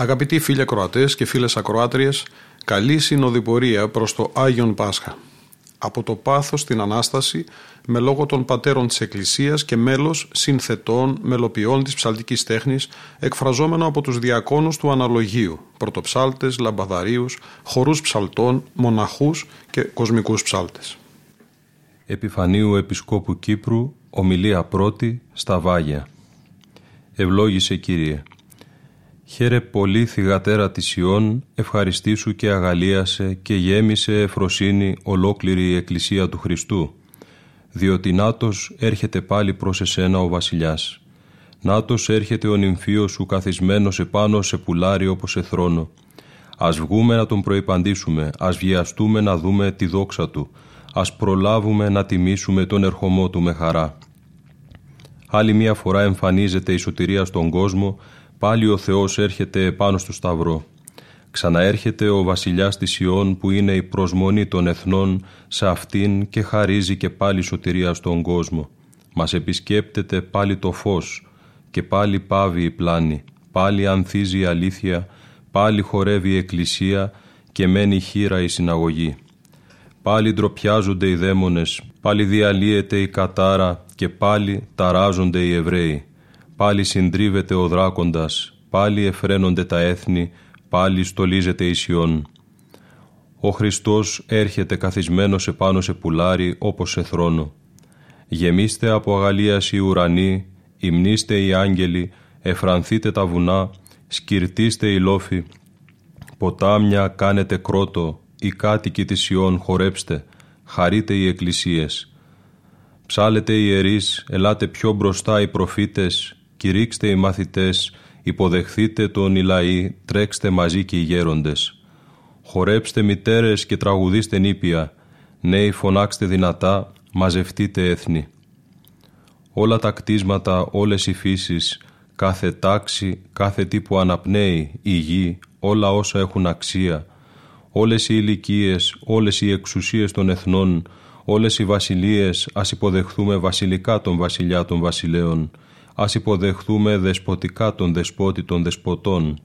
Αγαπητοί φίλοι ακροατές και φίλες ακροάτριες, καλή συνοδοιπορία προς το Άγιον Πάσχα. Από το πάθος στην Ανάσταση, με λόγο των πατέρων της Εκκλησίας και μέλος συνθετών μελοποιών της ψαλτικής τέχνης, εκφραζόμενο από τους διακόνους του αναλογίου, πρωτοψάλτες, λαμπαδαρίους, χορούς ψαλτών, μοναχούς και κοσμικούς ψάλτες. Επιφανίου Επισκόπου Κύπρου, ομιλία πρώτη, στα Βάγια. Ευλόγησε Κύριε. Χαίρε πολύ θυγατέρα της Ιών, ευχαριστήσου και αγαλίασε και γέμισε εφροσύνη ολόκληρη η Εκκλησία του Χριστού, διότι νάτος έρχεται πάλι προς εσένα ο βασιλιάς. Νάτος έρχεται ο νυμφίος σου καθισμένος επάνω σε πουλάρι όπως σε θρόνο. Ας βγούμε να τον προϋπαντήσουμε, ας βιαστούμε να δούμε τη δόξα του, ας προλάβουμε να τιμήσουμε τον ερχομό του με χαρά. Άλλη μία φορά εμφανίζεται η σωτηρία στον κόσμο, Πάλι ο Θεός έρχεται πάνω στο Σταυρό. Ξαναέρχεται ο βασιλιάς της Ιών που είναι η προσμονή των εθνών σε αυτήν και χαρίζει και πάλι σωτηρία στον κόσμο. Μας επισκέπτεται πάλι το φως και πάλι πάβει η πλάνη, πάλι ανθίζει η αλήθεια, πάλι χορεύει η εκκλησία και μένει χείρα η συναγωγή. Πάλι ντροπιάζονται οι δαίμονες, πάλι διαλύεται η κατάρα και πάλι ταράζονται οι Εβραίοι. Πάλι συντρίβεται ο δράκοντας, πάλι εφραίνονται τα έθνη, πάλι στολίζεται η Σιών. Ο Χριστός έρχεται καθισμένος επάνω σε πουλάρι όπως σε θρόνο. Γεμίστε από αγαλίαση οι ουρανοί, υμνήστε οι άγγελοι, εφρανθείτε τα βουνά, σκυρτίστε οι λόφοι. Ποτάμια κάνετε κρότο, οι κάτοικοι της Σιών χορέψτε, χαρείτε οι εκκλησίες. Ψάλετε οι ιερείς, ελάτε πιο μπροστά οι προφήτες, κηρύξτε οι μαθητές, υποδεχθείτε τον οι λαοί, τρέξτε μαζί και οι γέροντες. Χορέψτε μητέρες και τραγουδίστε νήπια, νέοι φωνάξτε δυνατά, μαζευτείτε έθνη. Όλα τα κτίσματα, όλες οι φύσεις, κάθε τάξη, κάθε τι που αναπνέει, η γη, όλα όσα έχουν αξία, όλες οι ηλικίες, όλες οι εξουσίες των εθνών, όλες οι βασιλείες, ας υποδεχθούμε βασιλικά τον βασιλιά των βασιλέων, Ας υποδεχθούμε δεσποτικά τον δεσπότη των δεσποτών.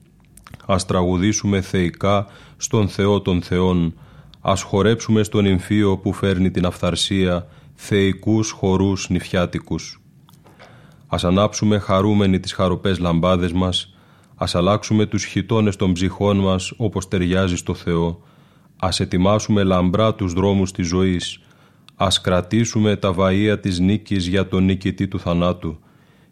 Ας τραγουδήσουμε θεϊκά στον Θεό των Θεών. Ας χορέψουμε στον Ιμφίο που φέρνει την αυθαρσία, θεϊκούς χορούς νηφιάτικους. Ας ανάψουμε χαρούμενοι τις χαροπές λαμπάδες μας, ας αλλάξουμε τους χιτώνες των ψυχών μας όπως ταιριάζει στο Θεό, ας ετοιμάσουμε λαμπρά τους δρόμους της ζωής, ας κρατήσουμε τα βαΐα της νίκης για τον νικητή του θανάτου,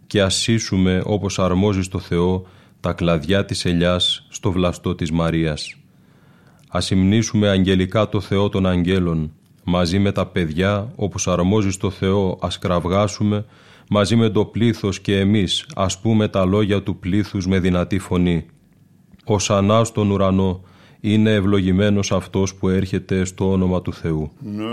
και ασύσουμε όπως αρμόζει στο Θεό τα κλαδιά της ελιάς στο βλαστό της Μαρίας. Ας υμνήσουμε αγγελικά το Θεό των αγγέλων, μαζί με τα παιδιά όπως αρμόζει στο Θεό ας κραυγάσουμε, μαζί με το πλήθος και εμείς ας πούμε τα λόγια του πλήθους με δυνατή φωνή. Ο Σανάς στον ουρανό είναι ευλογημένος αυτός που έρχεται στο όνομα του Θεού. Ναι.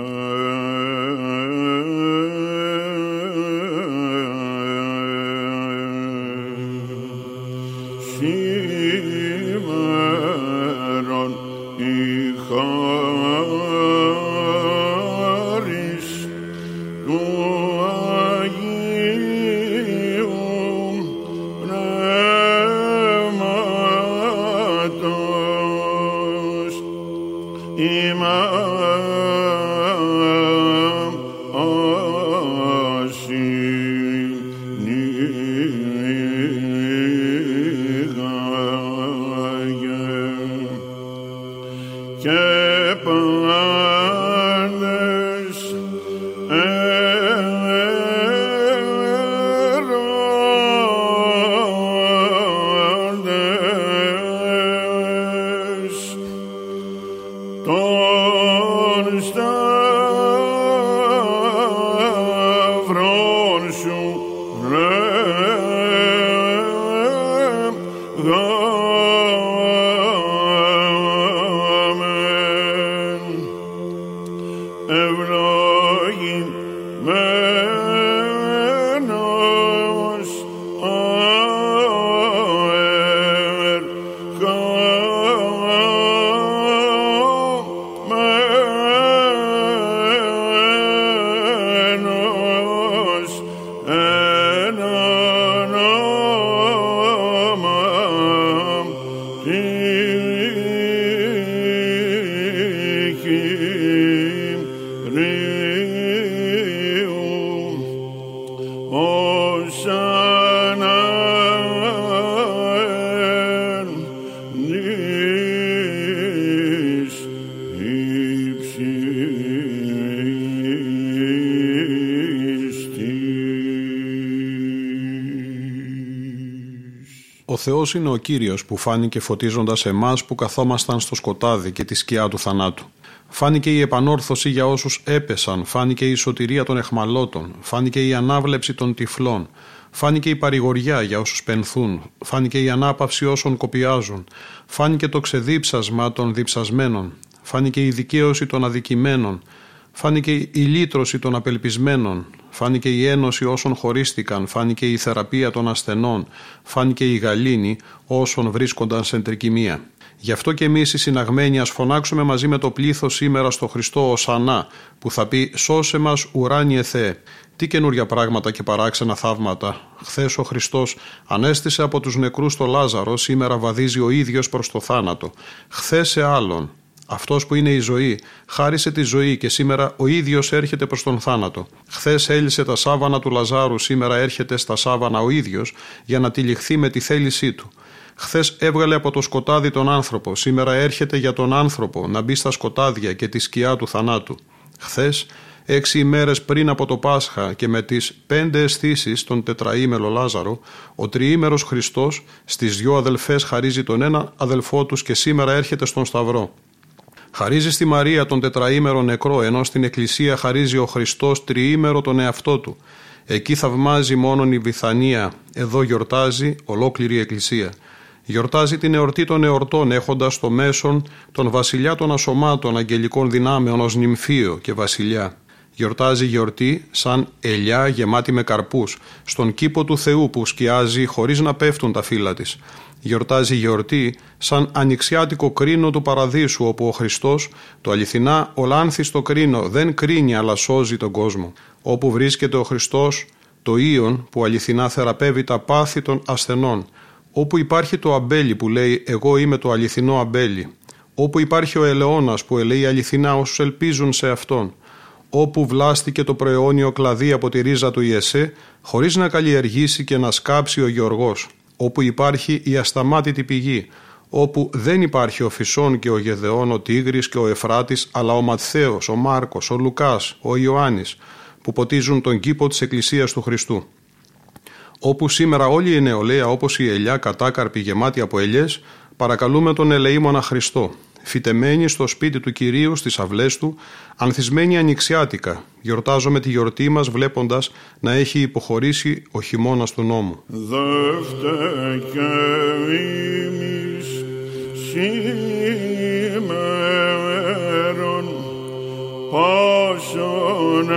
Θεός είναι ο Κύριος που φάνηκε φωτίζοντας εμάς που καθόμασταν στο σκοτάδι και τη σκιά του θανάτου. Φάνηκε η επανόρθωση για όσους έπεσαν, φάνηκε η σωτηρία των εχμαλώτων, φάνηκε η ανάβλεψη των τυφλών, φάνηκε η παρηγοριά για όσους πενθούν, φάνηκε η ανάπαυση όσων κοπιάζουν, φάνηκε το ξεδίψασμα των διψασμένων, φάνηκε η δικαίωση των αδικημένων, φάνηκε η λύτρωση των απελπισμένων, Φάνηκε η ένωση όσων χωρίστηκαν, φάνηκε η θεραπεία των ασθενών, φάνηκε η γαλήνη όσων βρίσκονταν σε τρικυμία. Γι' αυτό και εμείς οι συναγμένοι ας φωνάξουμε μαζί με το πλήθος σήμερα στο Χριστό Ανά, που θα πει Σώσε μας ουράνιε Θεέ. Τι καινούργια πράγματα και παράξενα θαύματα. Χθες ο Χριστός ανέστησε από τους νεκρούς το Λάζαρο, σήμερα βαδίζει ο ίδιος προς το θάνατο. Χθες σε άλλον, αυτός που είναι η ζωή, χάρισε τη ζωή και σήμερα ο ίδιος έρχεται προς τον θάνατο. Χθες έλυσε τα σάβανα του Λαζάρου, σήμερα έρχεται στα σάβανα ο ίδιος για να τυλιχθεί με τη θέλησή του. Χθες έβγαλε από το σκοτάδι τον άνθρωπο, σήμερα έρχεται για τον άνθρωπο να μπει στα σκοτάδια και τη σκιά του θανάτου. Χθες, έξι ημέρες πριν από το Πάσχα και με τις πέντε αισθήσεις τον τετραήμελο Λάζαρο, ο τριήμερος Χριστός στις δυο αδελφές χαρίζει τον ένα αδελφό τους και σήμερα έρχεται στον Σταυρό. Χαρίζεις στη Μαρία τον τετραήμερο νεκρό, ενώ στην Εκκλησία χαρίζει ο Χριστός τριήμερο τον εαυτό του. Εκεί θαυμάζει μόνον η Βιθανία, εδώ γιορτάζει ολόκληρη η Εκκλησία. Γιορτάζει την εορτή των εορτών, έχοντας στο μέσον τον βασιλιά των ασωμάτων αγγελικών δυνάμεων ως νυμφίο και βασιλιά. Γιορτάζει γιορτή σαν ελιά γεμάτη με καρπούς, στον κήπο του Θεού που σκιάζει χωρίς να πέφτουν τα φύλλα της γιορτάζει γιορτή σαν ανοιξιάτικο κρίνο του παραδείσου όπου ο Χριστός το αληθινά ολάνθιστο κρίνο δεν κρίνει αλλά σώζει τον κόσμο. Όπου βρίσκεται ο Χριστός το ίον που αληθινά θεραπεύει τα πάθη των ασθενών. Όπου υπάρχει το αμπέλι που λέει εγώ είμαι το αληθινό αμπέλι. Όπου υπάρχει ο ελαιώνας που ελέει αληθινά όσους ελπίζουν σε αυτόν όπου βλάστηκε το προαιώνιο κλαδί από τη ρίζα του Ιεσέ, χωρίς να καλλιεργήσει και να σκάψει ο Γεωργός όπου υπάρχει η ασταμάτητη πηγή, όπου δεν υπάρχει ο Φυσόν και ο Γεδεών, ο Τίγρης και ο Εφράτης, αλλά ο Ματθαίος, ο Μάρκος, ο Λουκάς, ο Ιωάννης, που ποτίζουν τον κήπο της Εκκλησίας του Χριστού. Όπου σήμερα όλη η νεολαία, όπως η ελιά κατάκαρπη γεμάτη από ελιές, παρακαλούμε τον ελεήμονα Χριστό, φυτεμένη στο σπίτι του Κυρίου στις αυλές του, ανθισμένη ανοιξιάτικα, γιορτάζομαι τη γιορτή μας βλέποντας να έχει υποχωρήσει ο χειμώνας του νόμου. Δεύτε και ημείς σήμερον πάσον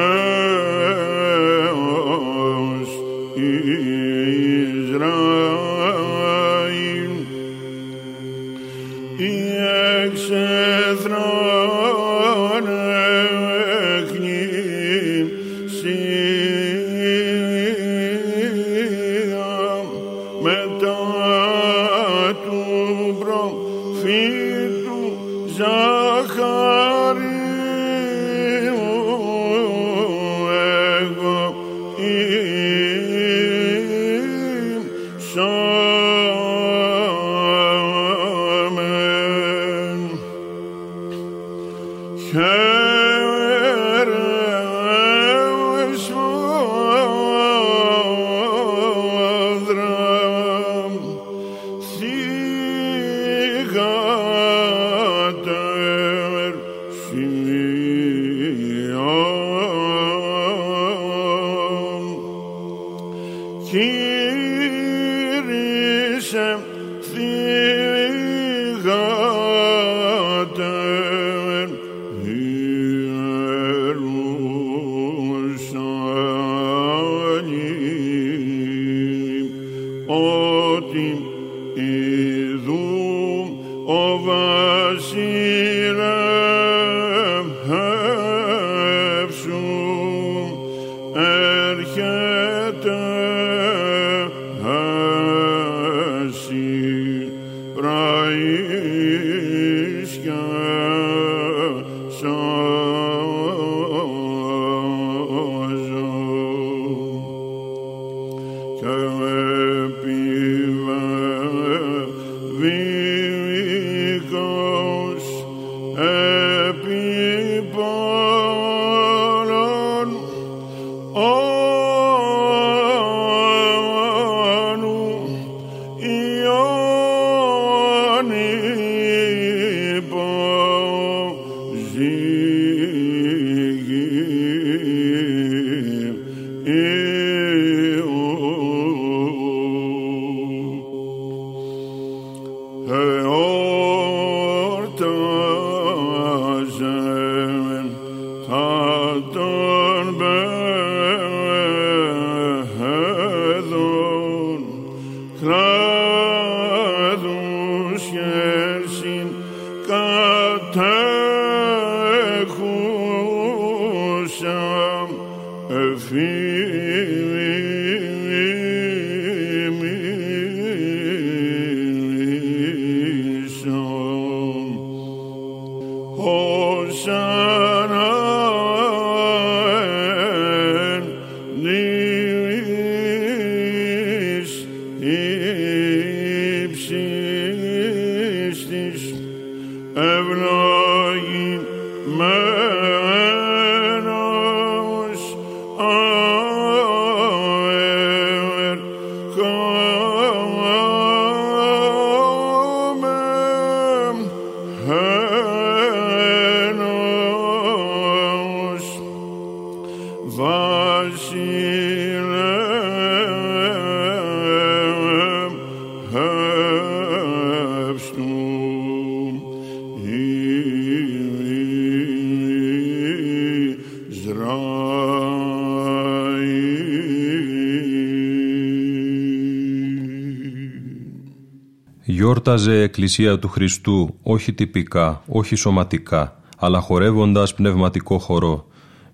Γιόρταζε εκκλησία του Χριστού όχι τυπικά, όχι σωματικά, αλλά χορεύοντας πνευματικό χορό.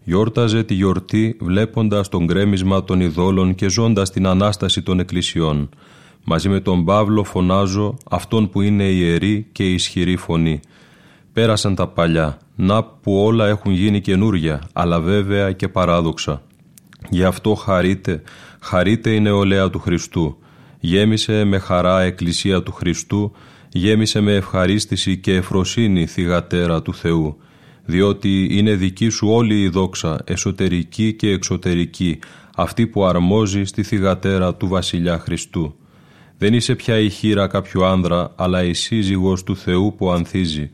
Γιόρταζε τη γιορτή βλέποντας τον γκρέμισμα των ειδόλων και ζώντας την Ανάσταση των εκκλησιών. Μαζί με τον Παύλο φωνάζω αυτόν που είναι ιερή και ισχυρή φωνή. Πέρασαν τα παλιά, να που όλα έχουν γίνει καινούρια, αλλά βέβαια και παράδοξα. Γι' αυτό χαρείτε, χαρείτε η νεολαία του Χριστού γέμισε με χαρά εκκλησία του Χριστού, γέμισε με ευχαρίστηση και εφροσύνη θυγατέρα του Θεού, διότι είναι δική σου όλη η δόξα, εσωτερική και εξωτερική, αυτή που αρμόζει στη θυγατέρα του Βασιλιά Χριστού. Δεν είσαι πια η χείρα κάποιου άνδρα, αλλά η σύζυγος του Θεού που ανθίζει,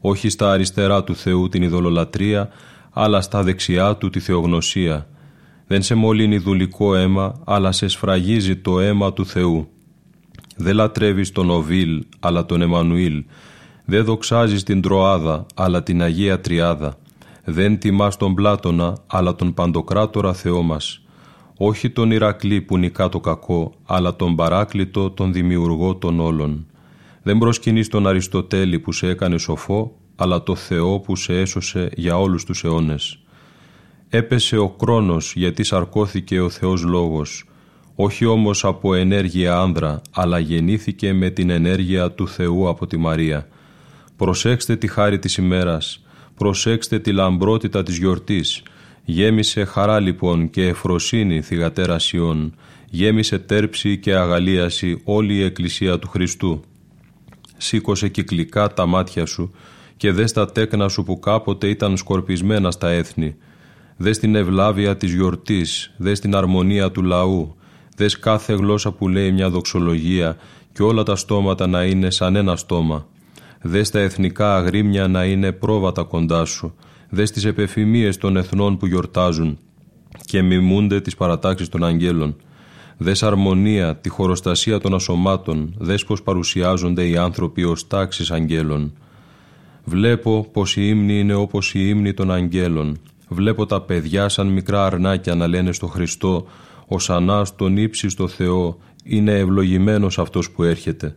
όχι στα αριστερά του Θεού την ειδωλολατρία, αλλά στα δεξιά του τη θεογνωσία, δεν σε μολύνει δουλικό αίμα, αλλά σε σφραγίζει το αίμα του Θεού. Δεν λατρεύεις τον Οβίλ, αλλά τον Εμμανουήλ. Δεν δοξάζεις την Τροάδα, αλλά την Αγία Τριάδα. Δεν τιμάς τον Πλάτωνα, αλλά τον Παντοκράτορα Θεό μας. Όχι τον Ηρακλή που νικά το κακό, αλλά τον Παράκλητο, τον Δημιουργό των όλων. Δεν προσκυνείς τον Αριστοτέλη που σε έκανε σοφό, αλλά το Θεό που σε έσωσε για όλους τους αιώνες. Έπεσε ο κρόνος γιατί σαρκώθηκε ο Θεός Λόγος, όχι όμως από ενέργεια άνδρα, αλλά γεννήθηκε με την ενέργεια του Θεού από τη Μαρία. Προσέξτε τη χάρη της ημέρας, προσέξτε τη λαμπρότητα της γιορτής. Γέμισε χαρά λοιπόν και εφροσύνη θυγατέρα Σιών, γέμισε τέρψη και αγαλίαση όλη η Εκκλησία του Χριστού. Σήκωσε κυκλικά τα μάτια σου και δες τα τέκνα σου που κάποτε ήταν σκορπισμένα στα έθνη, Δες την ευλάβεια της γιορτής, δες την αρμονία του λαού, δες κάθε γλώσσα που λέει μια δοξολογία και όλα τα στόματα να είναι σαν ένα στόμα. Δες τα εθνικά αγρίμια να είναι πρόβατα κοντά σου, δες τις επεφημίες των εθνών που γιορτάζουν και μιμούνται τις παρατάξεις των αγγέλων. Δες αρμονία, τη χωροστασία των ασωμάτων, δες πως παρουσιάζονται οι άνθρωποι ως τάξεις αγγέλων. Βλέπω πως η ύμνη είναι όπως η ύμνη των αγγέλων. Βλέπω τα παιδιά σαν μικρά αρνάκια να λένε στο Χριστό «Ο Σανάς τον ύψιστο Θεό, είναι ευλογημένος αυτός που έρχεται».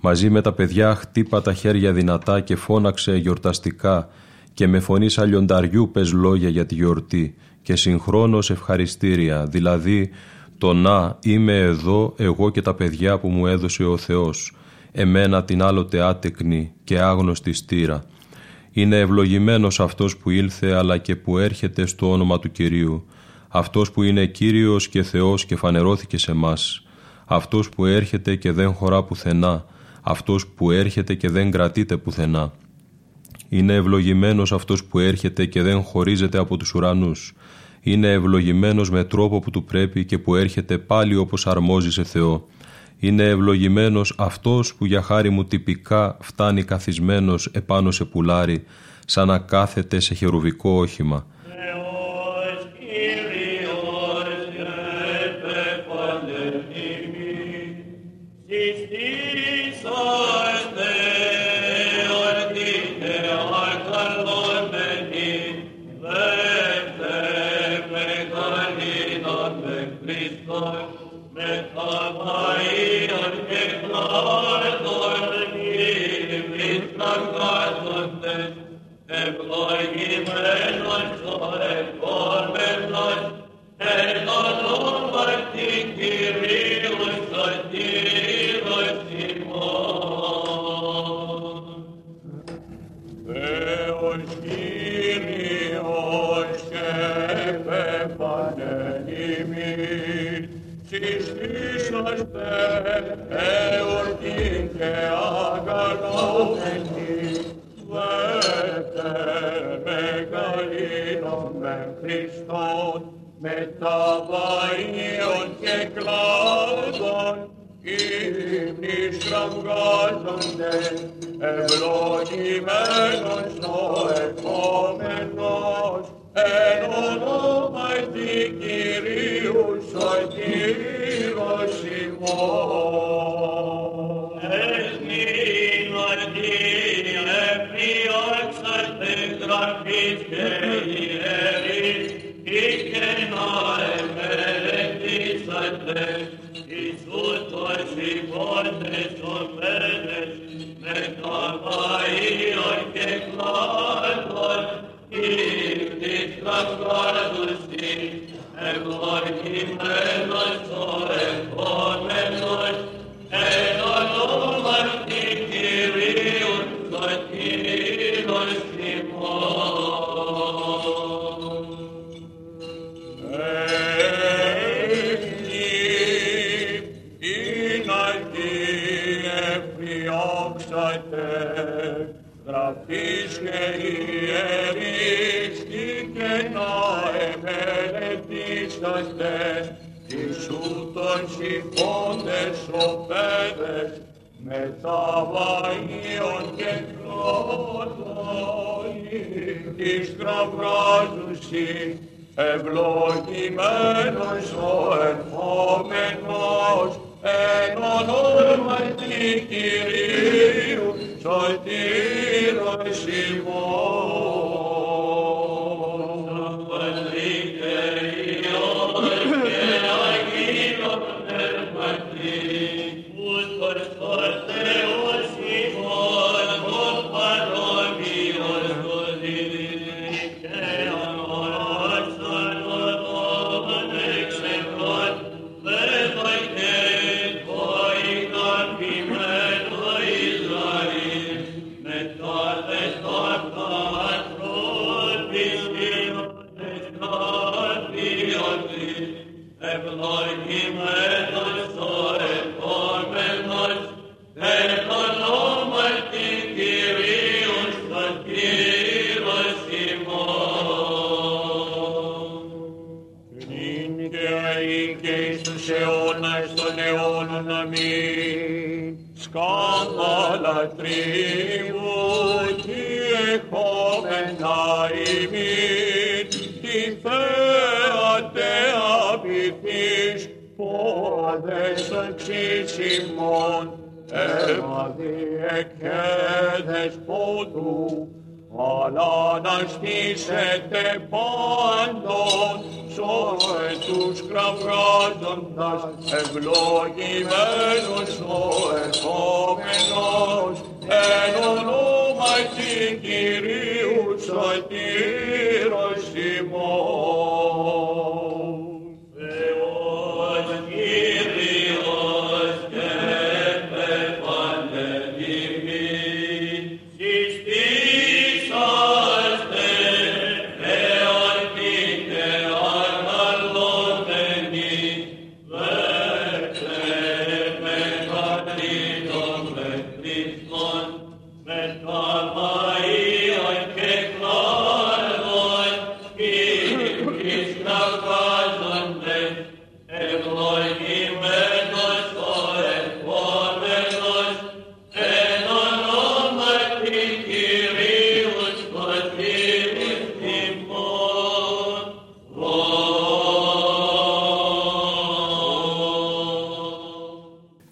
Μαζί με τα παιδιά χτύπα τα χέρια δυνατά και φώναξε γιορταστικά και με φωνή σαλιονταριού πες λόγια για τη γιορτή και συγχρόνως ευχαριστήρια, δηλαδή το «Να, είμαι εδώ εγώ και τα παιδιά που μου έδωσε ο Θεός, εμένα την άλλοτε άτεκνη και άγνωστη στήρα. Είναι ευλογημένος αυτός που ήλθε αλλά και που έρχεται στο όνομα του Κυρίου, αυτός που είναι Κύριος και Θεός και φανερώθηκε σε μας, αυτός που έρχεται και δεν χωρά πουθενά, αυτός που έρχεται και δεν κρατείται πουθενά. Είναι ευλογημένος αυτός που έρχεται και δεν χωρίζεται από τους ουρανούς. Είναι ευλογημένος με τρόπο που του πρέπει και που έρχεται πάλι όπως αρμόζει σε Θεό. Είναι ευλογημένος αυτός που για χάρη μου τυπικά φτάνει καθισμένος επάνω σε πουλάρι, σαν να κάθεται σε χερουβικό όχημα. αιώνιων και τότων της κραυγάζουσι ευλογή. Εξήσιμων, ευαδιεκέδες πόδου, αλλά να στήσετε πάντων σώε τους κραυγάζοντας ευλογημένος ο ερχόμενος εν ονόματι Κυρίου σωτήρος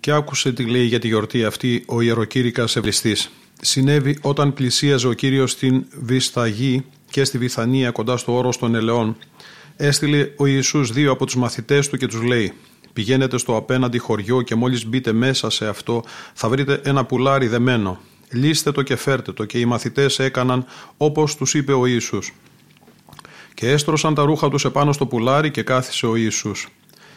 Και άκουσε τι λέει για τη γιορτή αυτή ο ιεροκήρυκας Ευλιστής. Συνέβη όταν πλησίαζε ο Κύριος στην Βισταγή και στη Βιθανία κοντά στο όρος των Ελαιών. Έστειλε ο Ιησούς δύο από τους μαθητές του και τους λέει «Πηγαίνετε στο απέναντι χωριό και μόλις μπείτε μέσα σε αυτό θα βρείτε ένα πουλάρι δεμένο. Λύστε το και φέρτε το» και οι μαθητές έκαναν όπως τους είπε ο Ιησούς. Και έστρωσαν τα ρούχα τους επάνω στο πουλάρι και κάθισε ο Ιησούς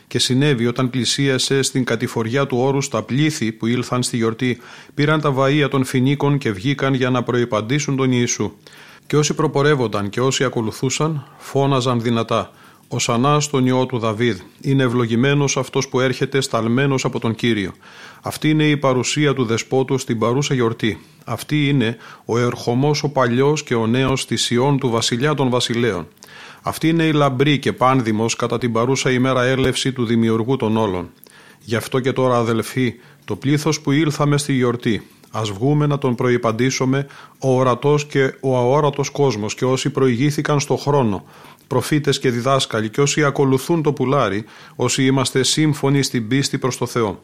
και συνέβη όταν πλησίασε στην κατηφοριά του όρου τα πλήθη που ήλθαν στη γιορτή, πήραν τα βαΐα των φινίκων και βγήκαν για να προϋπαντήσουν τον Ιησού. Και όσοι προπορεύονταν και όσοι ακολουθούσαν, φώναζαν δυνατά. Ο Σανά τον ιό του Δαβίδ. Είναι ευλογημένος αυτός που έρχεται σταλμένος από τον κύριο. Αυτή είναι η παρουσία του δεσπότου στην παρούσα γιορτή. Αυτή είναι ο ερχομός ο παλιός και ο νέος της Ιών του βασιλιά των βασιλέων. Αυτή είναι η λαμπρή και πάνδημος κατά την παρούσα ημέρα έλευση του δημιουργού των όλων. Γι' αυτό και τώρα αδελφοί, το πλήθος που ήλθαμε στη γιορτή, ας βγούμε να τον προϋπαντήσουμε ο ορατός και ο αόρατος κόσμος και όσοι προηγήθηκαν στο χρόνο, προφήτες και διδάσκαλοι και όσοι ακολουθούν το πουλάρι, όσοι είμαστε σύμφωνοι στην πίστη προς το Θεό.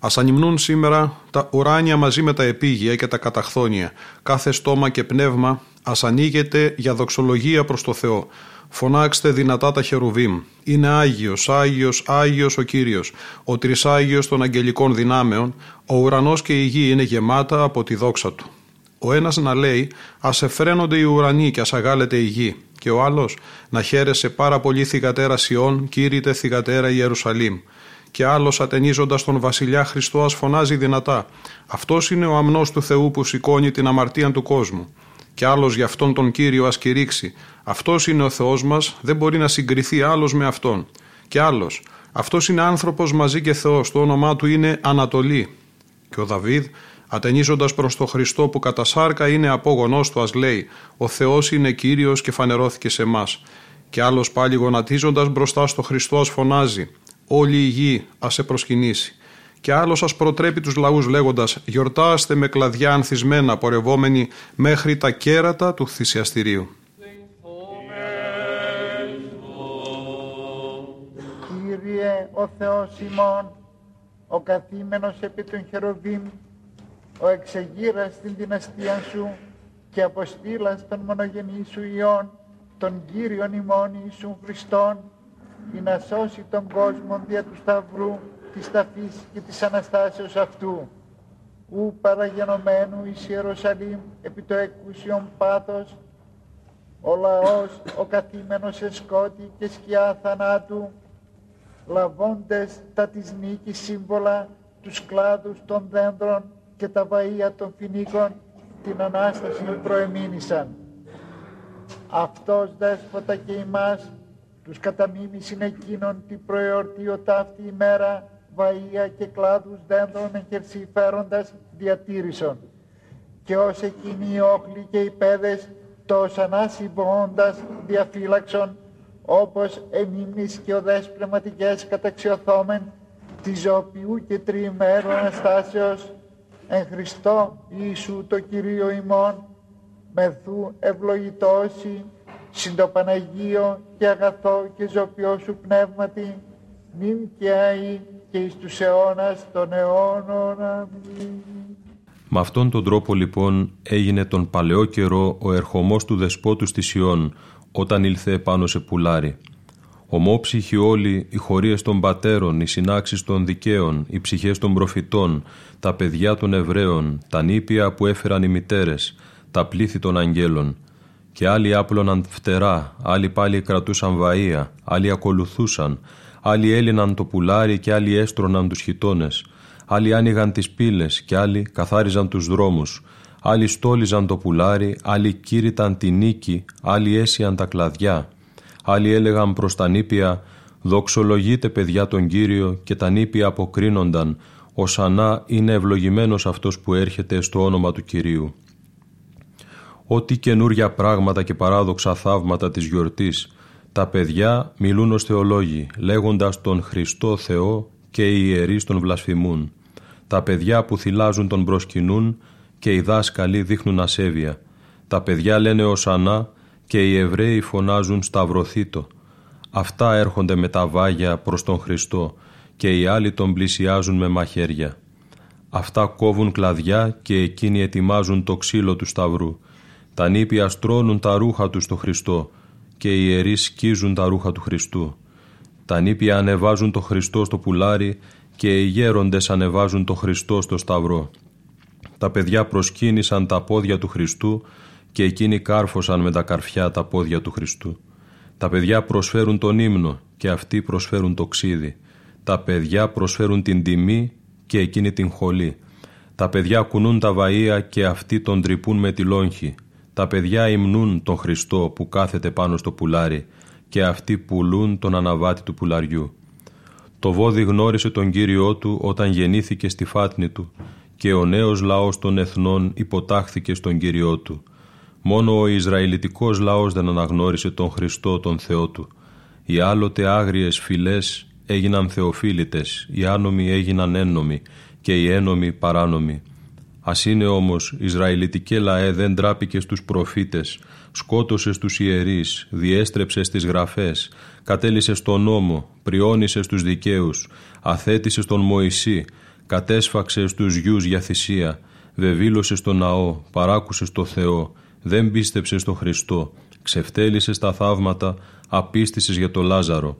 Α ανυμνούν σήμερα τα ουράνια μαζί με τα επίγεια και τα καταχθόνια. Κάθε στόμα και πνεύμα ας ανοίγεται για δοξολογία προς το Θεό. Φωνάξτε δυνατά τα χερουβίμ. Είναι Άγιος, Άγιος, Άγιος ο Κύριος, ο Τρισάγιος των αγγελικών δυνάμεων, ο ουρανός και η γη είναι γεμάτα από τη δόξα Του. Ο ένας να λέει «Ας εφραίνονται οι ουρανοί και ας αγάλεται η γη» και ο άλλος να χαίρεσε πάρα πολύ θυγατέρα Σιών, κήρυτε θυγατέρα Ιερουσαλήμ και άλλος ατενίζοντας τον βασιλιά Χριστό, ας φωνάζει δυνατά. Αυτός είναι ο αμνός του Θεού που σηκώνει την αμαρτία του κόσμου. Και άλλος για αυτόν τον κύριο ας κηρύξει. Αυτός είναι ο Θεός μας, δεν μπορεί να συγκριθεί άλλος με αυτόν. Και άλλος. Αυτός είναι άνθρωπος μαζί και Θεός, το όνομά του είναι Ανατολή. Και ο Δαβίδ, ατενίζοντας προς το Χριστό που κατά σάρκα είναι απόγονός του, ας λέει: Ο Θεός είναι κύριος και φανερώθηκε σε εμάς. Και άλλος πάλι γονατίζοντας μπροστά στο Χριστό, ας φωνάζει: όλη η γη ας σε προσκυνήσει. Και άλλο σας προτρέπει τους λαούς λέγοντας: Γιορτάστε με κλαδιά ανθισμένα, πορευόμενοι μέχρι τα κέρατα του θυσιαστηρίου. Κύριε ο Θεός ημών, ο καθήμενος επί των χεροβίμ, ο εξεγείρας στην δυναστεία σου και αποστήλας των μονογενή σου Υιών, τον Κύριον ημών Ιησού Χριστόν, ή να σώσει τον κόσμο δια του Σταυρού, της ταφής και της Αναστάσεως αυτού. Ου παραγενωμένου εις Ιερουσαλήμ επί το εκούσιον πάθος, ο λαός, ο καθήμενος σε σκότη και σκιά θανάτου, λαβώντες τα της νίκης σύμβολα, τους κλάδους των δέντρων και τα βαΐα των φινίκων, την Ανάσταση προεμήνησαν. Αυτός δέσποτα και ημάς τους καταμίμησιν εκείνον την προεορτή ο ταύτη ημέρα βαΐα και κλάδους δέντρων εγκερσιφέροντας διατήρησον. Και ως εκείνοι οι όχλοι και οι πέδες το ανάσυμβώντας διαφύλαξον όπως εμίμνης και οδές πνευματικές καταξιωθόμεν της ζωοποιού και τριημέρου Αναστάσεως εν Χριστώ Ιησού το Κυρίο ημών μεθού ευλογητώσει συν το Παναγίο και αγαθό και ζωπιό σου πνεύματι, νυν και αεί και εις τους αιώνας των αιώνων. Αμήν. Με αυτόν τον τρόπο λοιπόν έγινε τον παλαιό καιρό ο ερχομός του δεσπότου στη Σιών όταν ήλθε πάνω σε πουλάρι. Ομόψυχοι όλοι οι χωρίες των πατέρων, οι συνάξεις των δικαίων, οι ψυχές των προφητών, τα παιδιά των Εβραίων, τα νήπια που έφεραν οι μητέρες, τα πλήθη των αγγέλων. Και άλλοι άπλωναν φτερά, άλλοι πάλι κρατούσαν βαΐα, άλλοι ακολουθούσαν, άλλοι έλυναν το πουλάρι και άλλοι έστρωναν τους χιτώνες, άλλοι άνοιγαν τις πύλες και άλλοι καθάριζαν τους δρόμους, άλλοι στόλιζαν το πουλάρι, άλλοι κήρυταν τη νίκη, άλλοι έσιαν τα κλαδιά, άλλοι έλεγαν προς τα νήπια «Δοξολογείτε παιδιά τον Κύριο» και τα νήπια αποκρίνονταν. «Οσανά είναι ευλογημένος αυτός που έρχεται στο όνομα του Κυρίου». Ό,τι καινούρια πράγματα και παράδοξα θαύματα της γιορτής, τα παιδιά μιλούν ως θεολόγοι, λέγοντας τον Χριστό Θεό και οι ιερείς τον βλασφημούν. Τα παιδιά που θυλάζουν τον προσκυνούν και οι δάσκαλοι δείχνουν ασέβεια. Τα παιδιά λένε «Οσανά» και οι Εβραίοι φωνάζουν «Σταυρωθήτο». Αυτά έρχονται με τα βάγια προς τον Χριστό και οι άλλοι τον πλησιάζουν με μαχαίρια. Αυτά κόβουν κλαδιά και εκείνοι ετοιμάζουν το ξύλο του σταυρού. Τα νήπια στρώνουν τα ρούχα τους στο Χριστό και οι ιερείς σκίζουν τα ρούχα του Χριστού. Τα νήπια ανεβάζουν το Χριστό στο πουλάρι και οι γέροντες ανεβάζουν το Χριστό στο σταυρό. Τα παιδιά προσκύνησαν τα πόδια του Χριστού και εκείνοι κάρφωσαν με τα καρφιά τα πόδια του Χριστού. Τα παιδιά προσφέρουν τον ύμνο και αυτοί προσφέρουν το ξύδι. Τα παιδιά προσφέρουν την τιμή και εκείνοι την χολή. Τα παιδιά κουνούν τα βαΐα και αυτοί τον τρυπούν με τη λόγχη. Τα παιδιά υμνούν τον Χριστό που κάθεται πάνω στο πουλάρι και αυτοί πουλούν τον αναβάτη του πουλαριού. Το βόδι γνώρισε τον Κύριό του όταν γεννήθηκε στη φάτνη του και ο νέος λαός των εθνών υποτάχθηκε στον Κύριό του. Μόνο ο Ισραηλιτικός λαός δεν αναγνώρισε τον Χριστό τον Θεό του. Οι άλλοτε άγριες φυλές έγιναν θεοφίλητες, οι άνομοι έγιναν ένομοι και οι ένομοι παράνομοι. Ας είναι όμως Ισραηλιτικέ λαέ δεν τράπηκε στους προφήτες, σκότωσε στους ιερείς, διέστρεψε στις γραφές, κατέλησε στον νόμο, πριώνησε στους δικαίους, αθέτησε στον Μωυσή, κατέσφαξε στους γιους για θυσία, βεβήλωσε στον ναό, παράκουσε στο Θεό, δεν πίστεψε στο Χριστό, ξεφτέλησε στα θαύματα, απίστησες για το Λάζαρο.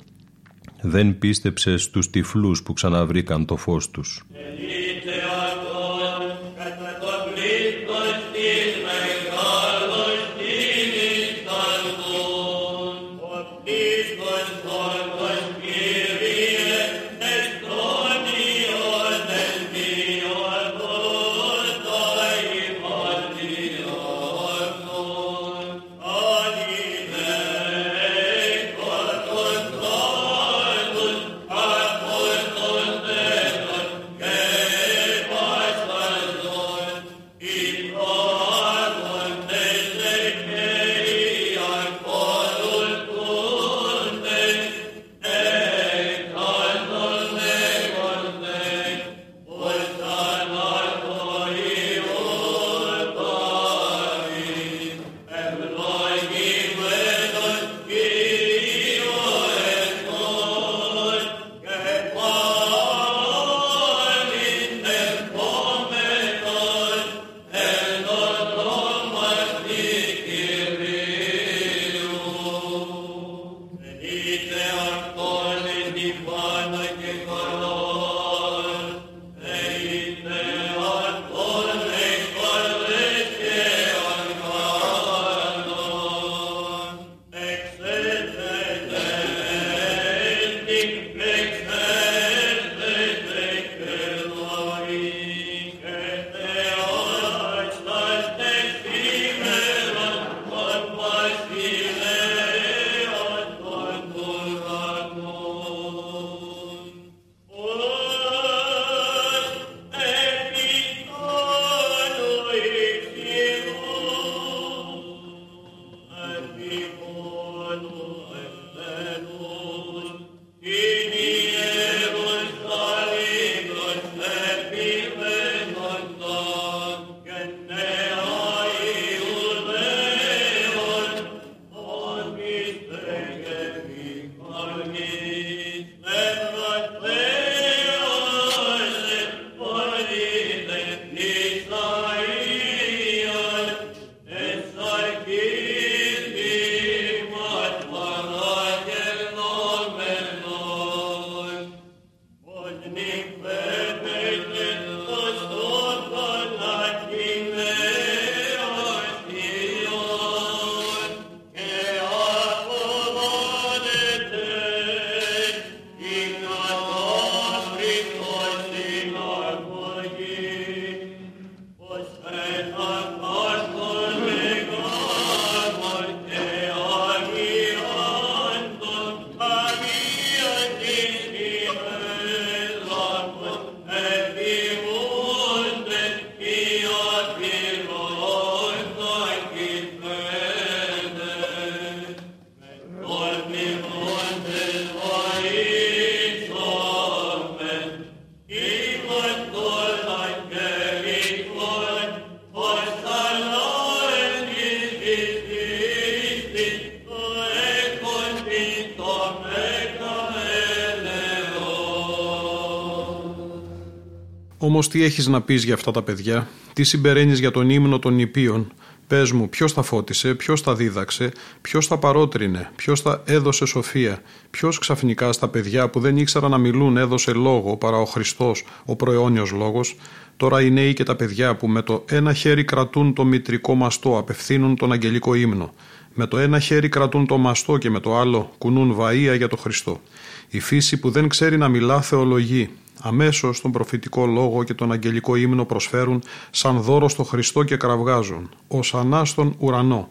Δεν πίστεψε στους τυφλούς που ξαναβρήκαν το φως τους. Όμως τι έχεις να πεις για αυτά τα παιδιά, τι συμπεραίνεις για τον ύμνο των νηπίων, Πες μου, ποιος τα φώτισε, ποιος τα δίδαξε, ποιος τα παρότρινε, ποιος τα έδωσε σοφία, ποιος ξαφνικά στα παιδιά που δεν ήξεραν να μιλούν έδωσε λόγο παρά ο Χριστός, ο προαιώνιος λόγος; Τώρα οι νέοι και τα παιδιά που με το ένα χέρι κρατούν το μητρικό μαστό, απευθύνουν τον αγγελικό ύμνο. Με το ένα χέρι κρατούν το μαστό και με το άλλο κουνούν βαΐα για το Χριστό. Η φύση που δεν ξέρει να μιλά θεολογεί, αμέσως τον προφητικό λόγο και τον αγγελικό ύμνο προσφέρουν σαν δώρο στο Χριστό και κραυγάζουν, ως ανά στον ουρανό.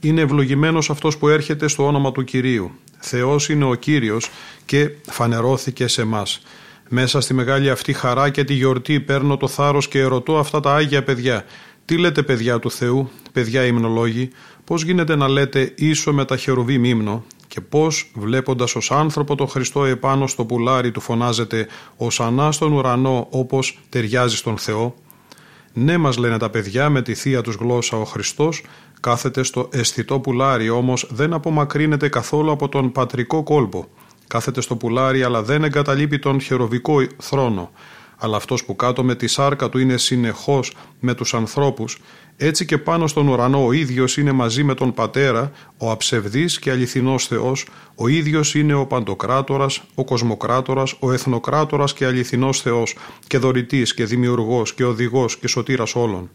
Είναι ευλογημένος αυτός που έρχεται στο όνομα του Κυρίου. Θεός είναι ο Κύριος και φανερώθηκε σε μας. Μέσα στη μεγάλη αυτή χαρά και τη γιορτή παίρνω το θάρρος και ερωτώ αυτά τα Άγια παιδιά. Τι λέτε παιδιά του Θεού, παιδιά υμνολόγοι, πώς γίνεται να λέτε ίσο με τα χερουβή ύμνο και πώς βλέποντας ως άνθρωπο το Χριστό επάνω στο πουλάρι του φωνάζεται ως ανά στον ουρανό όπως ταιριάζει στον Θεό. Ναι μας λένε τα παιδιά με τη θεία τους γλώσσα ο Χριστός κάθεται στο αισθητό πουλάρι όμως δεν απομακρύνεται καθόλου από τον πατρικό κόλπο. Κάθεται στο πουλάρι αλλά δεν εγκαταλείπει τον χεροβικό θρόνο. Αλλά αυτός που κάτω με τη σάρκα του είναι συνεχώς με τους ανθρώπους έτσι και πάνω στον ουρανό ο ίδιος είναι μαζί με τον Πατέρα, ο αψευδής και αληθινός Θεός, ο ίδιος είναι ο Παντοκράτορας, ο Κοσμοκράτορας, ο Εθνοκράτορας και αληθινός Θεός και δωρητής και δημιουργός και οδηγός και σωτήρας όλων.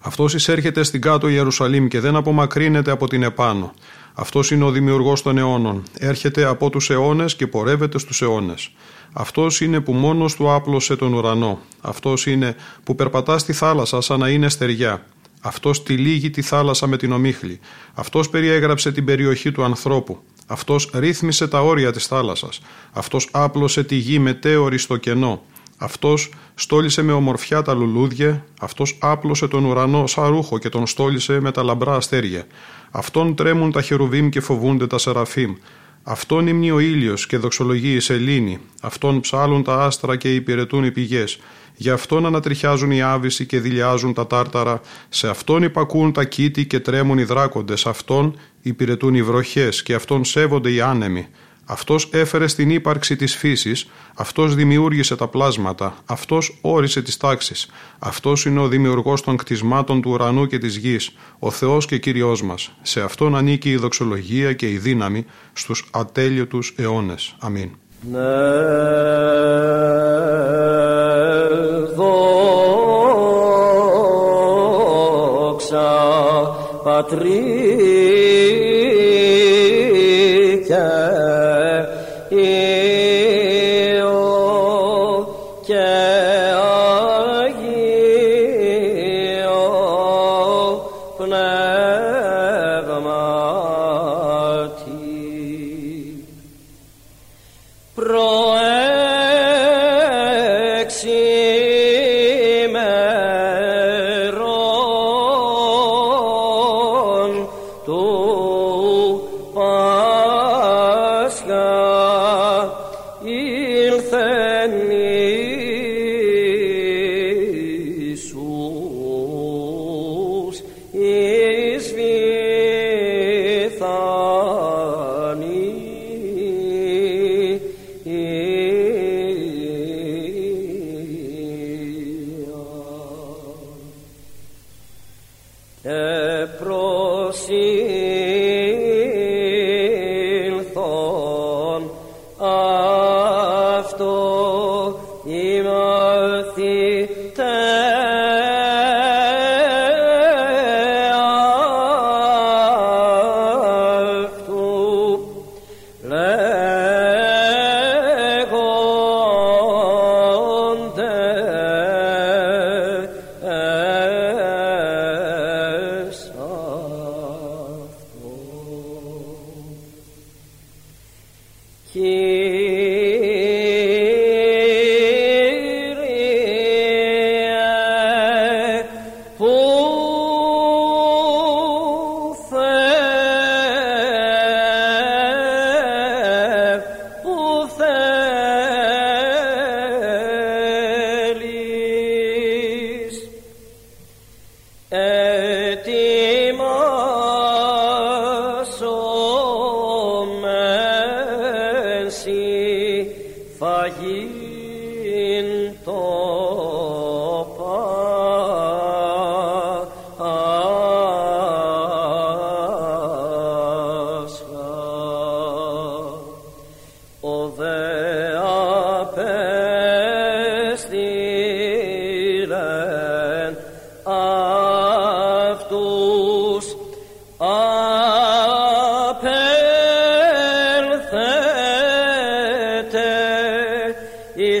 Αυτός εισέρχεται στην κάτω Ιερουσαλήμ και δεν απομακρύνεται από την επάνω. Αυτός είναι ο δημιουργός των αιώνων. Έρχεται από τους αιώνες και πορεύεται στους αιώνες. Αυτός είναι που μόνος του άπλωσε τον ουρανό. Αυτός είναι που περπατάς στη θάλασσα σαν να είναι στεριά. Αυτός τυλίγει τη θάλασσα με την ομίχλη. Αυτός περιέγραψε την περιοχή του ανθρώπου. Αυτός ρύθμισε τα όρια της θάλασσας. Αυτός άπλωσε τη γη μετέωρη στο κενό. Αυτός στόλισε με ομορφιά τα λουλούδια, αυτός άπλωσε τον ουρανό σαν ρούχο και τον στόλισε με τα λαμπρά αστέρια. Αυτόν τρέμουν τα χερουβίμ και φοβούνται τα σεραφίμ. Αυτόν υμνεί ο ήλιος και δοξολογεί η σελήνη. Αυτόν ψάλουν τα άστρα και υπηρετούν οι πηγές. Γι' αυτόν ανατριχιάζουν οι άβυσοι και δηλιάζουν τα τάρταρα. Σε αυτόν υπακούν τα κήτη και τρέμουν οι δράκοντες. Αυτόν υπηρετούν οι βροχές και αυτόν σέβονται οι άνεμοι. Αυτός έφερε στην ύπαρξη της φύσης, αυτός δημιούργησε τα πλάσματα, αυτός όρισε τις τάξεις. Αυτός είναι ο δημιουργός των κτισμάτων του ουρανού και της γης, ο Θεός και Κύριός μας. Σε αυτόν ανήκει η δοξολογία και η δύναμη στους ατέλειωτους αιώνες. Αμήν. Ναι, E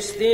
στην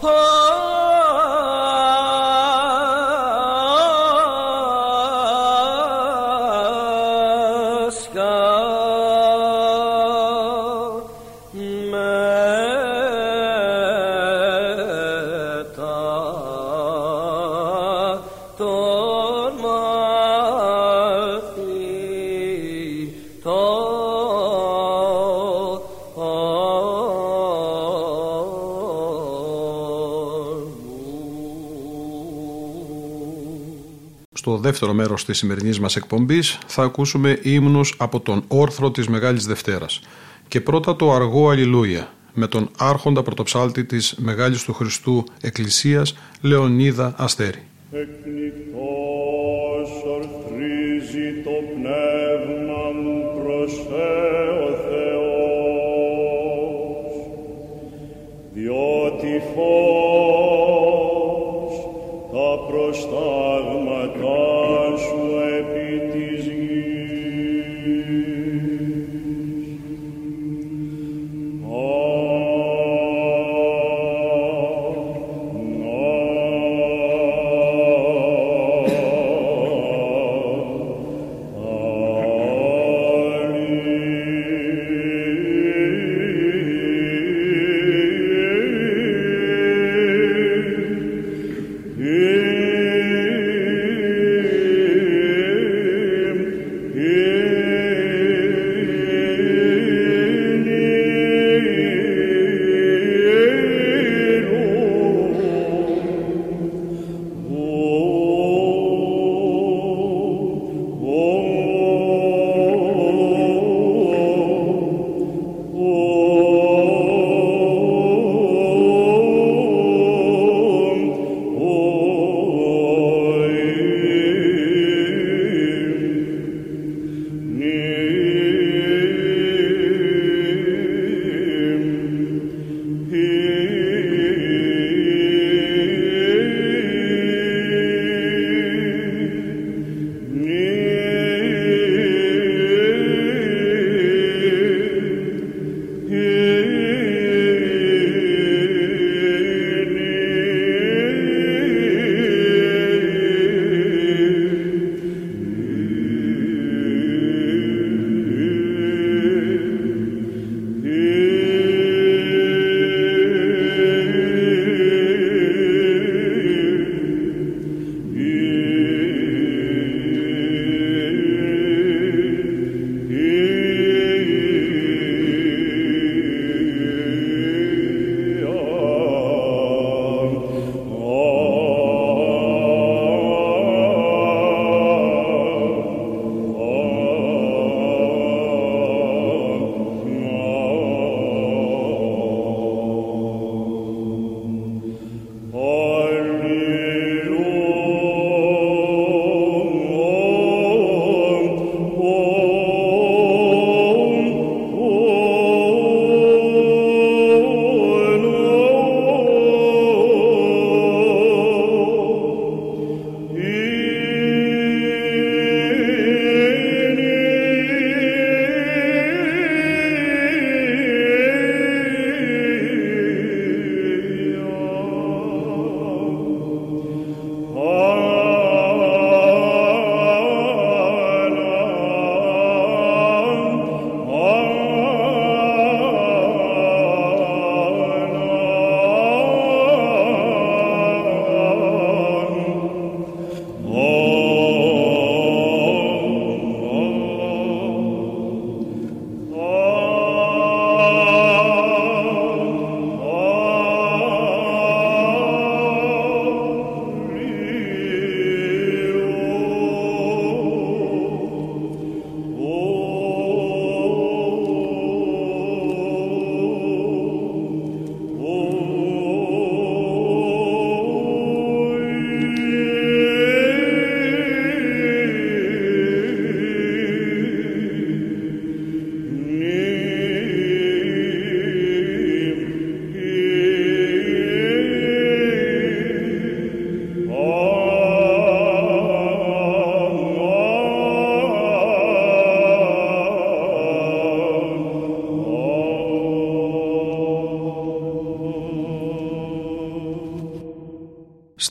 Oh. Δεύτερο μέρος της σημερινής μας εκπομπής θα ακούσουμε ύμνους από τον όρθρο της Μεγάλης Δευτέρας. Και πρώτα το αργό Αλληλούια με τον άρχοντα πρωτοψάλτη της Μεγάλης του Χριστού Εκκλησίας Λεωνίδα Αστέρη. Εκνικτός ορθρίζει το πνεύμα μου προς Θεό Θεός, διότι φως τα προστάγματά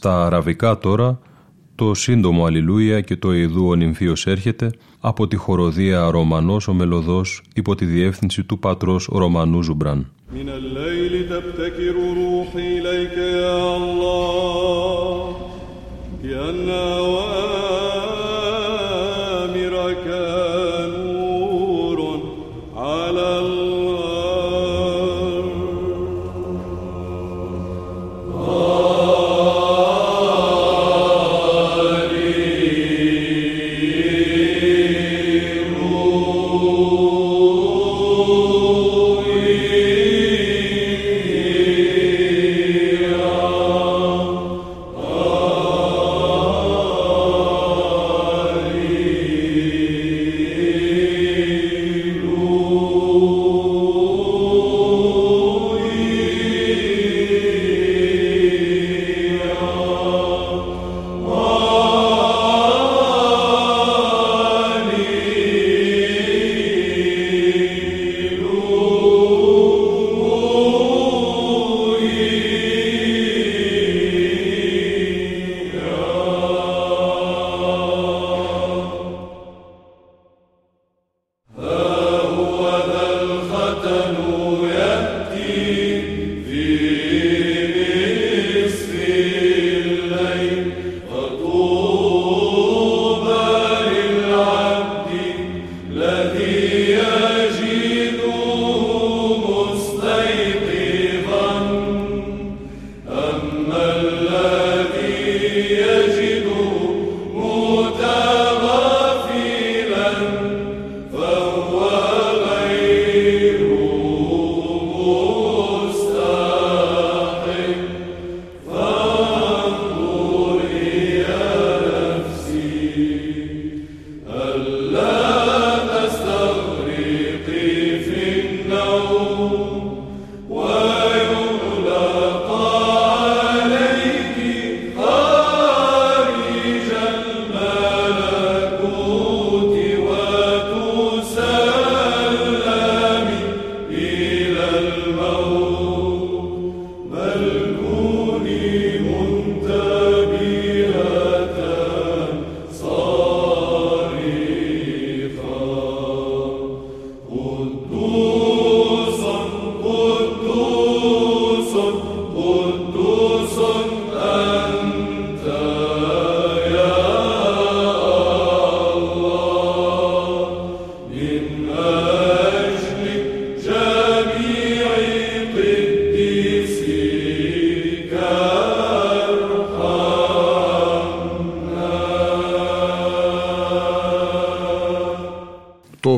Στα αραβικά τώρα το σύντομο Αλληλούια και το Ιδού ο νυμφίος έρχεται από τη χορωδία Ρωμανός ο Μελωδός υπό τη διεύθυνση του πατρός Ρωμανού Ζουμπράν.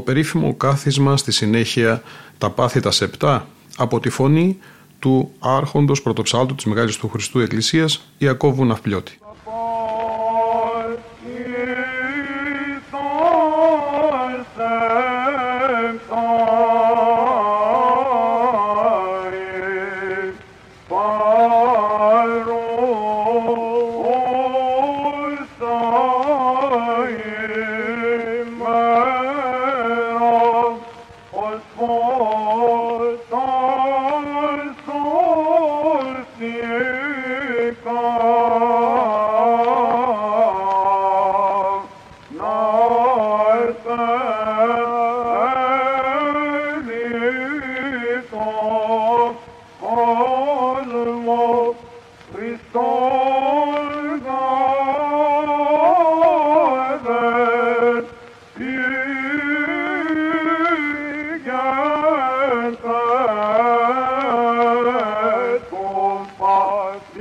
Περίφημο κάθισμα στη συνέχεια «Τα πάθη τα σεπτά» από τη φωνή του άρχοντος πρωτοψάλτου της Μεγάλης του Χριστού Εκκλησίας Ιακώβου Ναυπλιώτη.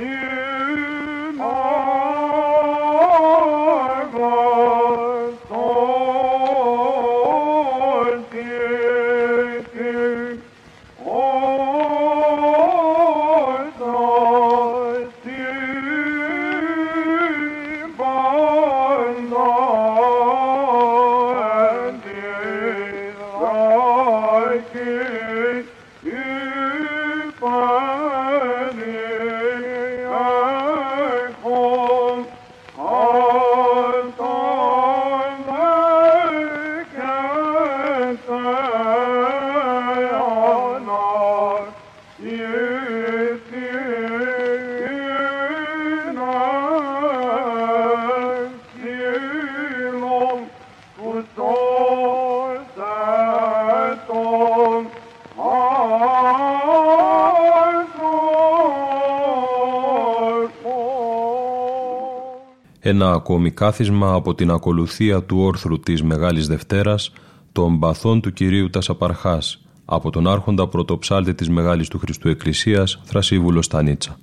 here. Ένα ακόμη κάθισμα από την ακολουθία του όρθρου της Μεγάλης Δευτέρας των παθών του Κυρίου Τασαπαρχάς από τον άρχοντα πρωτοψάλτη της Μεγάλης του Χριστού Εκκλησίας Θρασίβουλος Στανίτσα.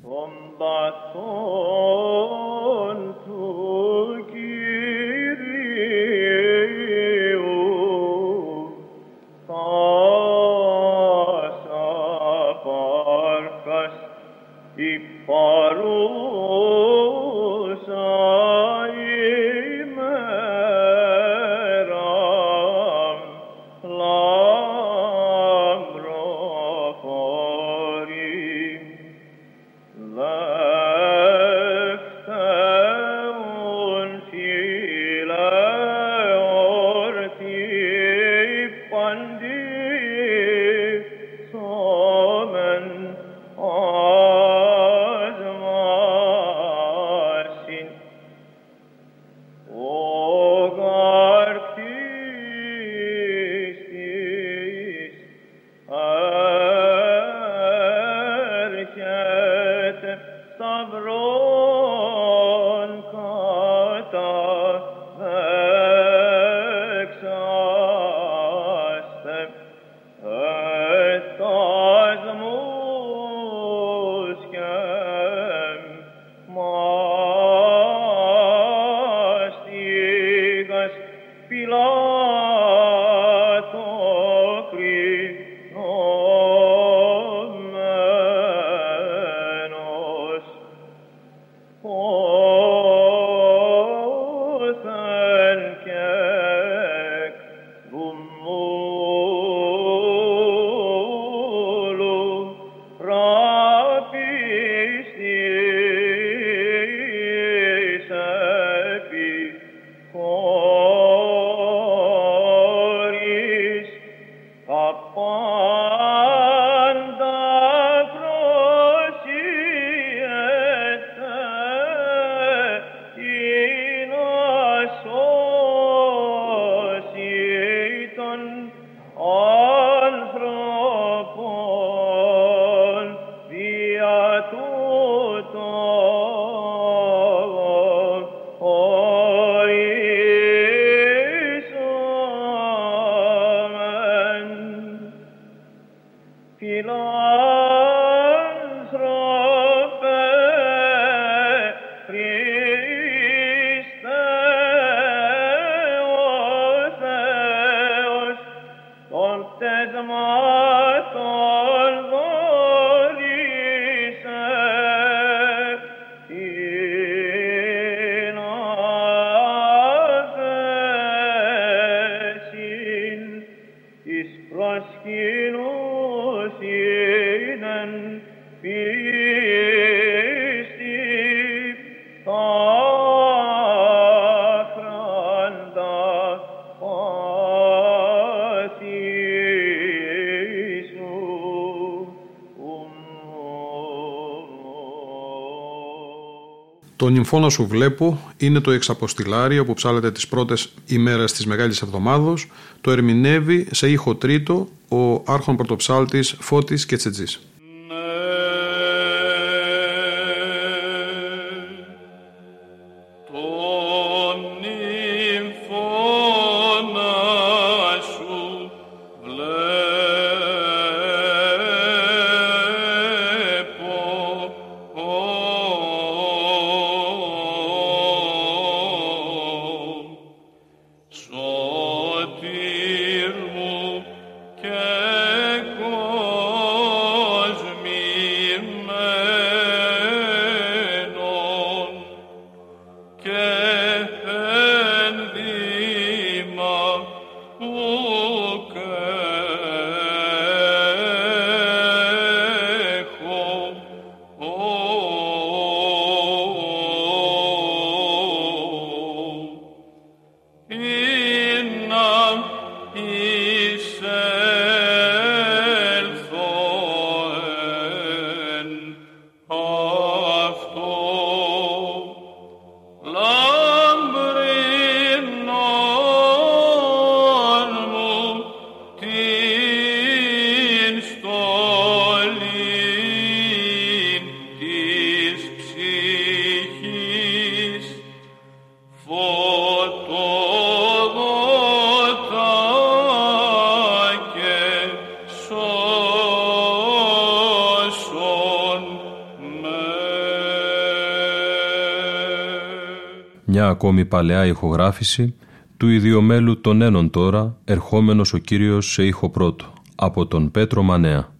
Το νυμφώνα σου βλέπω είναι το εξαποστηλάριο που ψάλεται τις πρώτες ημέρες της Μεγάλης Εβδομάδος. Το ερμηνεύει σε ήχο τρίτο ο άρχον πρωτοψάλτης Φώτης Κετσετζής. Ακόμη παλαιά ηχογράφηση του ιδιομέλου των ένων τώρα, ερχόμενος ο Κύριος σε ήχο πρώτο, από τον Πέτρο Μανέα.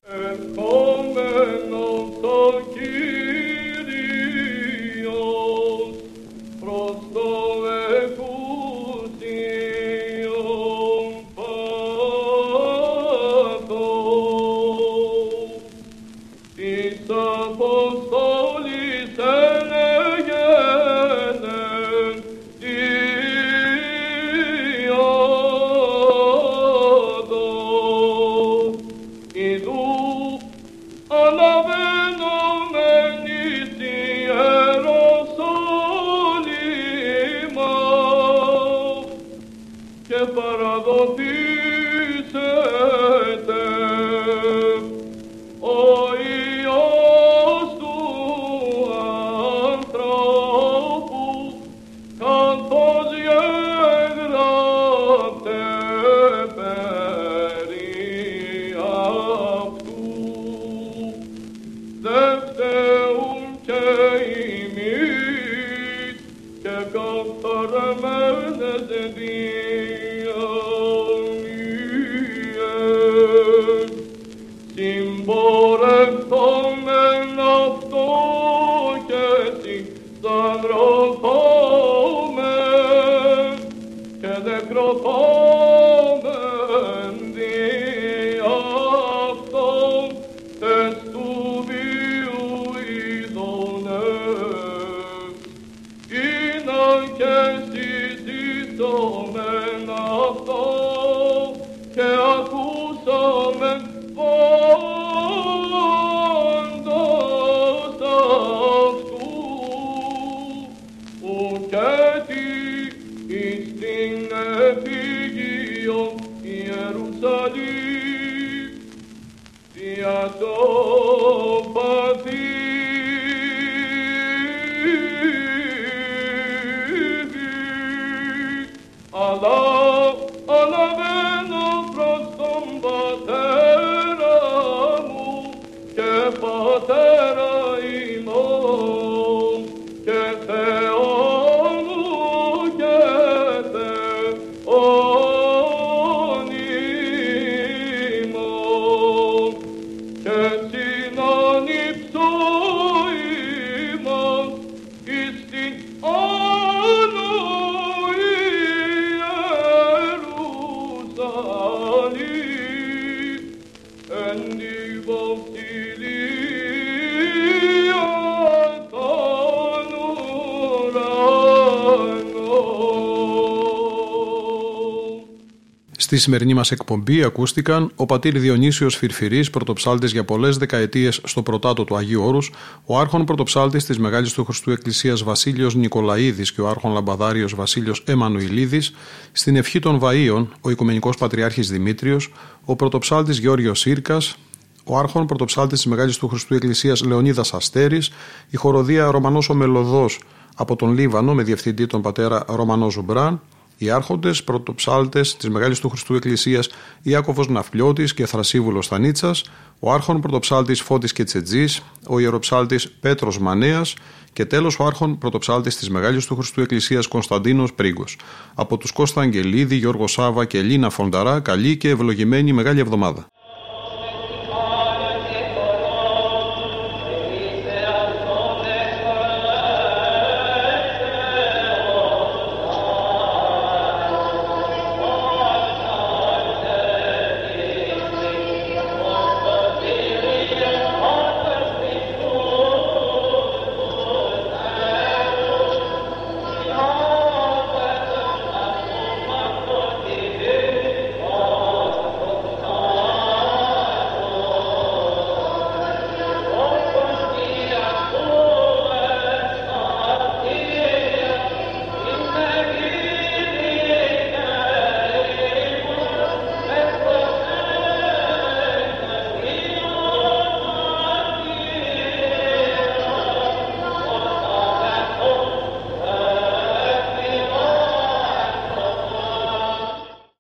Στη σημερινή μας εκπομπή ακούστηκαν ο πατήρ Διονύσιος Φιρφιρής, πρωτοψάλτης για πολλές δεκαετίες στο πρωτάτο του Αγίου Όρους, ο άρχων πρωτοψάλτης της Μεγάλης του Χριστού Εκκλησίας Βασίλειος Νικολαίδης και ο άρχων λαμπαδάριος Βασίλειος Εμμανουηλίδης, στην ευχή των Βαΐων ο Οικουμενικός Πατριάρχης Δημήτριος, ο πρωτοψάλτης Γεώργιος Σύρκας, ο άρχων πρωτοψάλτης της Μεγάλης του Χριστού Εκκλησίας Λεωνίδας Αστέρης, η χορωδία Ρωμανός ο Μελωδός από τον Λίβανο με διευθυντή τον πατέρα Ρωμανό Ζουμπράν, οι άρχοντες, πρωτοψάλτες της Μεγάλης του Χριστού Εκκλησίας Ιάκωβος Ναυπλιώτης και Θρασίβουλος Θανίτσας, ο άρχον πρωτοψάλτης Φώτης Κετσετζής, ο ιεροψάλτης Πέτρος Μανέας και τέλος ο άρχον πρωτοψάλτης της Μεγάλης του Χριστού Εκκλησίας Κωνσταντίνος Πρίγκος. Από τους Κώστα Αγγελίδη, Γιώργο Σάβα και Ελίνα Φονταρά, καλή και ευλογημένη μεγάλη εβδομάδα.